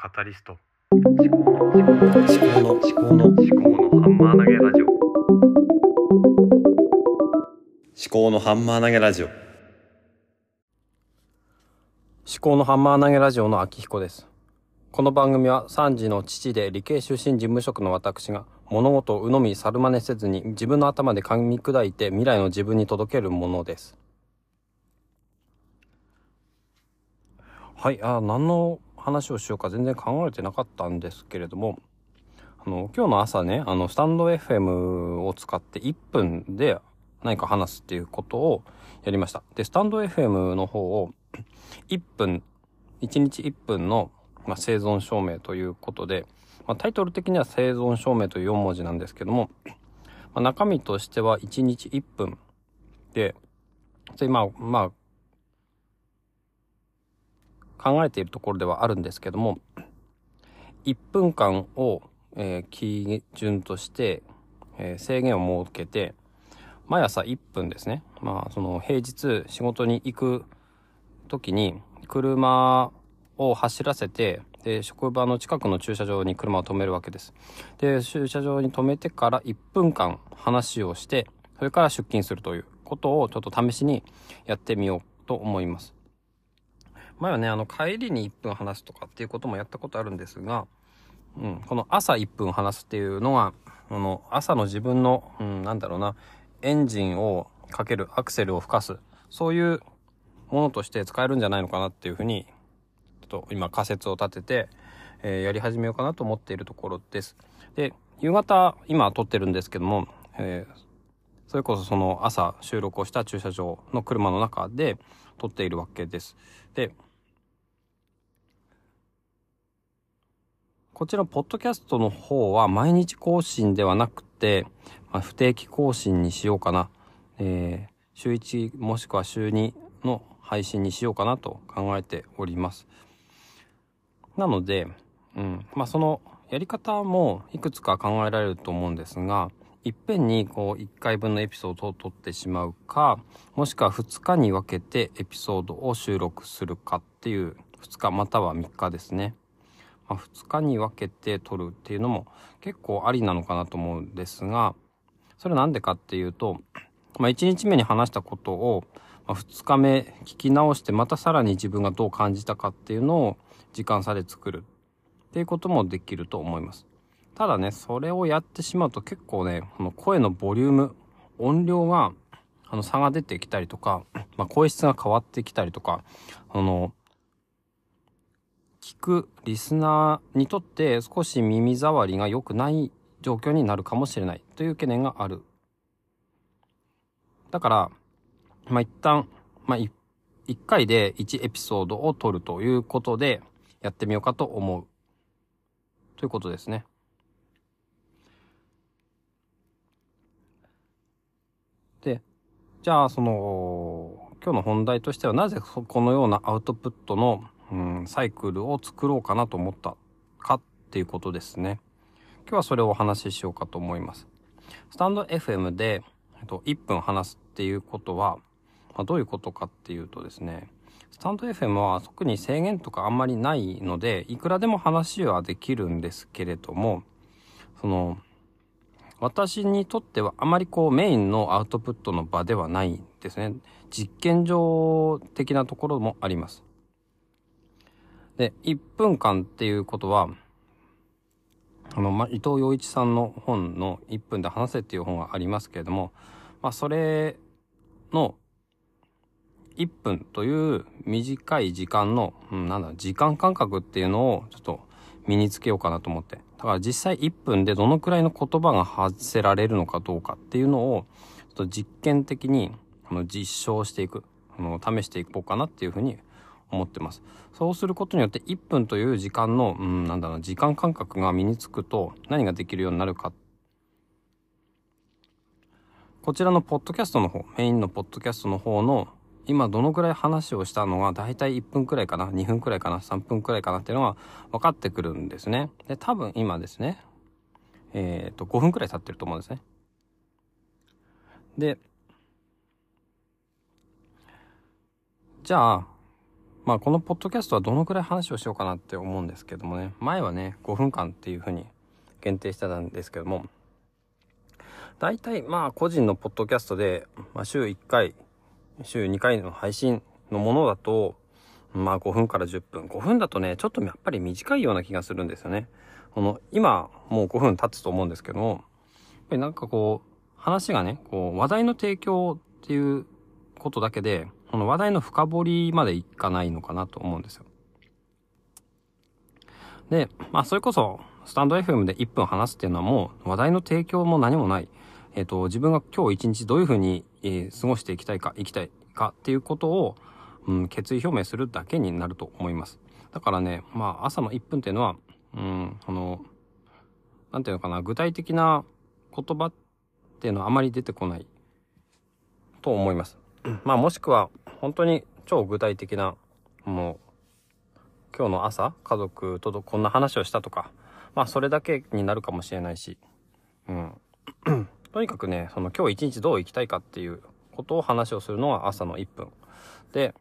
カタリスト。思考の思考の思考の思考のハンマー投げラジオ。思考のハンマー投げラジオ。思考のハンマー投げラジオの秋彦です。この番組は3児の父で理系出身事務職の私が物事を鵜呑み猿真似せずに自分の頭で噛み砕いて未来の自分に届けるものです。はいあ何の話をしようか全然考えてなかったんですけれどもあの今日の朝ねあのスタンド FM を使って1分で何か話すっていうことをやりました。でスタンド FM の方を1分1日1分の、まあ、生存証明ということで、まあ、タイトル的には生存証明という4文字なんですけども、まあ、中身としては1日1分ででまあまあ考えているところではあるんですけども1分間を、えー、基準として、えー、制限を設けて毎朝1分ですね。まあその平日仕事に行く時に車を走らせてで職場の近くの駐車場に車を止めるわけです。で駐車場に止めてから1分間話をしてそれから出勤するということをちょっと試しにやってみようと思います。前はね、あの、帰りに1分話すとかっていうこともやったことあるんですが、うん、この朝1分話すっていうのは、この朝の自分の、うん、なんだろうな、エンジンをかける、アクセルを吹かす、そういうものとして使えるんじゃないのかなっていうふうに、ちょっと今仮説を立てて、えー、やり始めようかなと思っているところです。で、夕方、今撮ってるんですけども、えー、それこそその朝収録をした駐車場の車の中で撮っているわけです。で、こちら、ポッドキャストの方は毎日更新ではなくて、まあ、不定期更新にしようかな。えー、週1もしくは週2の配信にしようかなと考えております。なので、うん、まあそのやり方もいくつか考えられると思うんですが、いっぺんにこう1回分のエピソードを撮ってしまうか、もしくは2日に分けてエピソードを収録するかっていう2日または3日ですね。まあ、2日に分けて撮るっていうのも結構ありなのかなと思うんですが、それなんでかっていうと、まあ、1日目に話したことを、ま、2日目聞き直してまたさらに自分がどう感じたかっていうのを時間差で作るっていうこともできると思います。ただね、それをやってしまうと結構ね、この声のボリューム、音量が、あの、差が出てきたりとか、まあ、声質が変わってきたりとか、あの、くリスナーにとって少し耳障りが良くない状況になるかもしれないという懸念がある。だから、まあ、一旦、まあ、一回で1エピソードを撮るということでやってみようかと思う。ということですね。で、じゃあ、その、今日の本題としてはなぜこのようなアウトプットのうん、サイクルを作ろうかなと思ったかっていうことですね。今日はそれをお話ししようかと思います。スタンド FM で、えっと、1分話すっていうことは、まあ、どういうことかっていうとですね、スタンド FM は特に制限とかあんまりないので、いくらでも話はできるんですけれども、その、私にとってはあまりこうメインのアウトプットの場ではないんですね。実験場的なところもあります。で、1分間っていうことは、あの、ま、伊藤洋一さんの本の1分で話せっていう本がありますけれども、まあ、それの1分という短い時間の、うん、なんだ、時間感覚っていうのをちょっと身につけようかなと思って。だから実際1分でどのくらいの言葉が発せられるのかどうかっていうのを、ちょっと実験的にあの実証していく、あの試していこうかなっていうふうに思ってます。そうすることによって1分という時間の、うん、なんだろう、時間感覚が身につくと何ができるようになるか。こちらのポッドキャストの方、メインのポッドキャストの方の今どのくらい話をしたのが大体1分くらいかな、2分くらいかな、3分くらいかなっていうのが分かってくるんですね。で、多分今ですね、えっ、と、5分くらい経ってると思うんですね。で、じゃあ、まあこのポッドキャストはどのくらい話をしようかなって思うんですけどもね、前はね、5分間っていうふうに限定してたんですけども、大体まあ個人のポッドキャストで、まあ、週1回、週2回の配信のものだと、まあ5分から10分。5分だとね、ちょっとやっぱり短いような気がするんですよね。この、今もう5分経つと思うんですけども、やっぱりなんかこう、話がね、こう、話題の提供っていうことだけで、この話題の深掘りまでいかないのかなと思うんですよ。で、まあそれこそ、スタンド FM で1分話すっていうのはもう話題の提供も何もない。えっ、ー、と、自分が今日一日どういうふうに、えー、過ごしていきたいか、生きたいかっていうことを、うん、決意表明するだけになると思います。だからね、まあ朝の1分っていうのは、うん、あの、なんていうのかな、具体的な言葉っていうのはあまり出てこないと思います。まあもしくは、本当に超具体的な、もう、今日の朝、家族とこんな話をしたとか、まあそれだけになるかもしれないし、うん。とにかくね、その今日一日どう生きたいかっていうことを話をするのは朝の1分。で、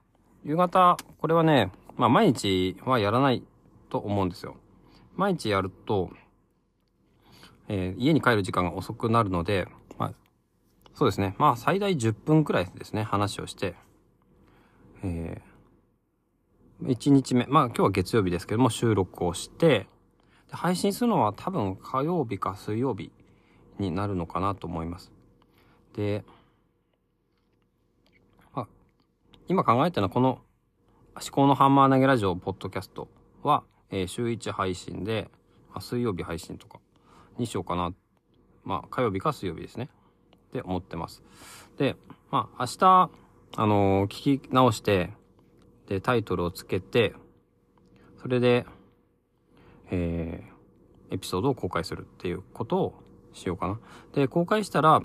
夕方、これはね、まあ毎日はやらないと思うんですよ。毎日やると、えー、家に帰る時間が遅くなるので、まあ、そうですね。まあ最大10分くらいですね、話をして、えー、1日目、まあ今日は月曜日ですけども収録をして、配信するのは多分火曜日か水曜日になるのかなと思います。で、あ、今考えてるのはこの思考のハンマー投げラジオポッドキャストは、えー、週1配信で、水曜日配信とかにしようかな。まあ火曜日か水曜日ですね。って思ってます。で、まあ明日、あの、聞き直して、で、タイトルをつけて、それで、えー、エピソードを公開するっていうことをしようかな。で、公開したら、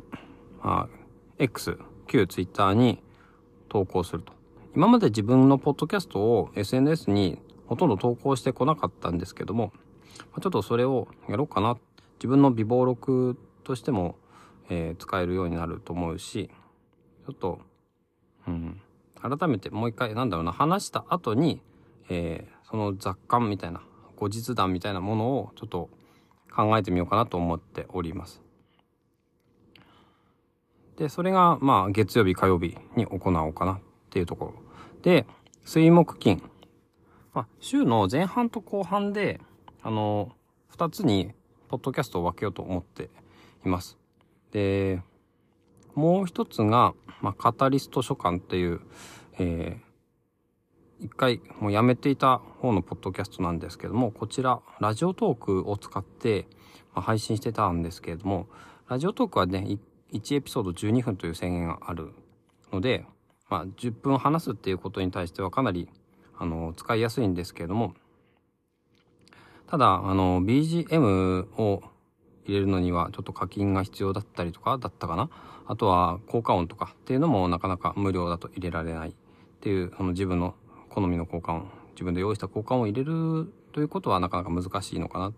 まあ、X、旧 Twitter に投稿すると。今まで自分のポッドキャストを SNS にほとんど投稿してこなかったんですけども、ちょっとそれをやろうかな。自分の微暴録としても、えー、使えるようになると思うし、ちょっと、うん、改めてもう一回、なんだろうな、話した後に、えー、その雑感みたいな、後日談みたいなものをちょっと考えてみようかなと思っております。で、それが、まあ、月曜日、火曜日に行おうかなっていうところ。で、水木金。まあ、週の前半と後半で、あの、二つに、ポッドキャストを分けようと思っています。で、もう一つが、まあ、カタリスト書館っていう、えー、一回もうやめていた方のポッドキャストなんですけども、こちら、ラジオトークを使って、ま配信してたんですけれども、ラジオトークはね、1エピソード12分という制限があるので、まあ、10分話すっていうことに対してはかなり、あの、使いやすいんですけれども、ただ、あの、BGM を入れるのにはちょっと課金が必要だったりとかだったかな？あとは効果音とかっていうのもなかなか無料だと入れられないっていう、その自分の好みの交換を、自分で用意した交換を入れるということはなかなか難しいのかな。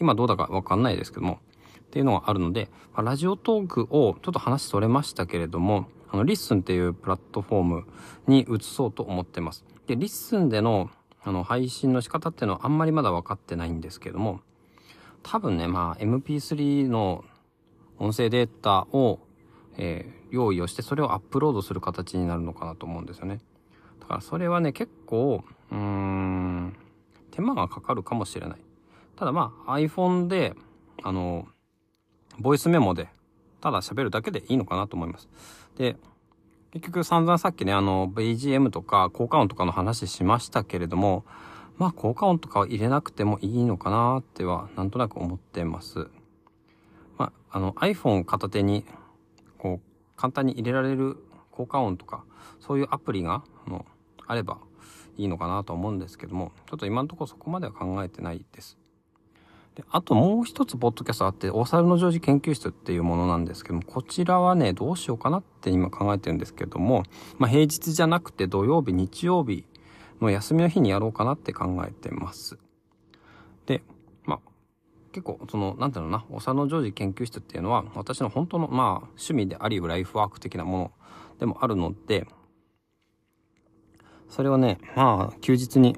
今どうだかわかんないですけども、っていうのがあるので、ま、ラジオトークをちょっと話それましたけれども、あの、リッスンっていうプラットフォームに移そうと思ってます。で、リッスンでの、あの、配信の仕方っていうのはあんまりまだ分かってないんですけども、多分ね、まあ、MP3 の音声データを、えー、用意をして、それをアップロードする形になるのかなと思うんですよね。だからそれはね、結構、うーん、手間がかかるかもしれない。ただまあ iPhone で、あの、ボイスメモで、ただ喋るだけでいいのかなと思います。で、結局散々さっきね、あの、BGM とか効果音とかの話しましたけれども、まあ効果音とかは入れなくてもいいのかなっては、なんとなく思ってます。まあ、あの iPhone 片手に、こう、簡単に入れられる効果音とか、そういうアプリが、のあればいいのかなと思うんですけども、ちょっと今のところそこまでは考えてないです。で、あともう一つポッドキャストあって、お猿の常時研究室っていうものなんですけども、こちらはね、どうしようかなって今考えてるんですけども、まあ平日じゃなくて土曜日、日曜日の休みの日にやろうかなって考えてます。で、まあ、結構、その、なんていうのな、お猿の常時研究室っていうのは、私の本当の、まあ、趣味であり、ライフワーク的なものでもあるので、それをね、まあ、休日に、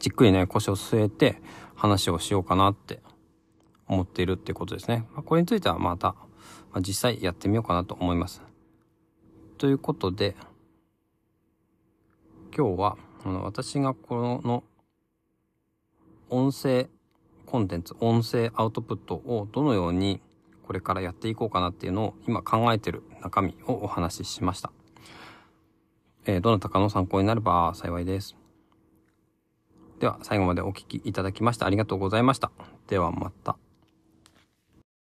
じっくりね、腰を据えて話をしようかなって思っているっていうことですね。まあ、これについてはまた、まあ、実際やってみようかなと思います。ということで、今日は、あの私がこの、音声コンテンツ、音声アウトプットをどのようにこれからやっていこうかなっていうのを今考えてる中身をお話ししました。えー、どなたかの参考になれば幸いです。では最後までお聴きいただきましてありがとうございました。ではまた。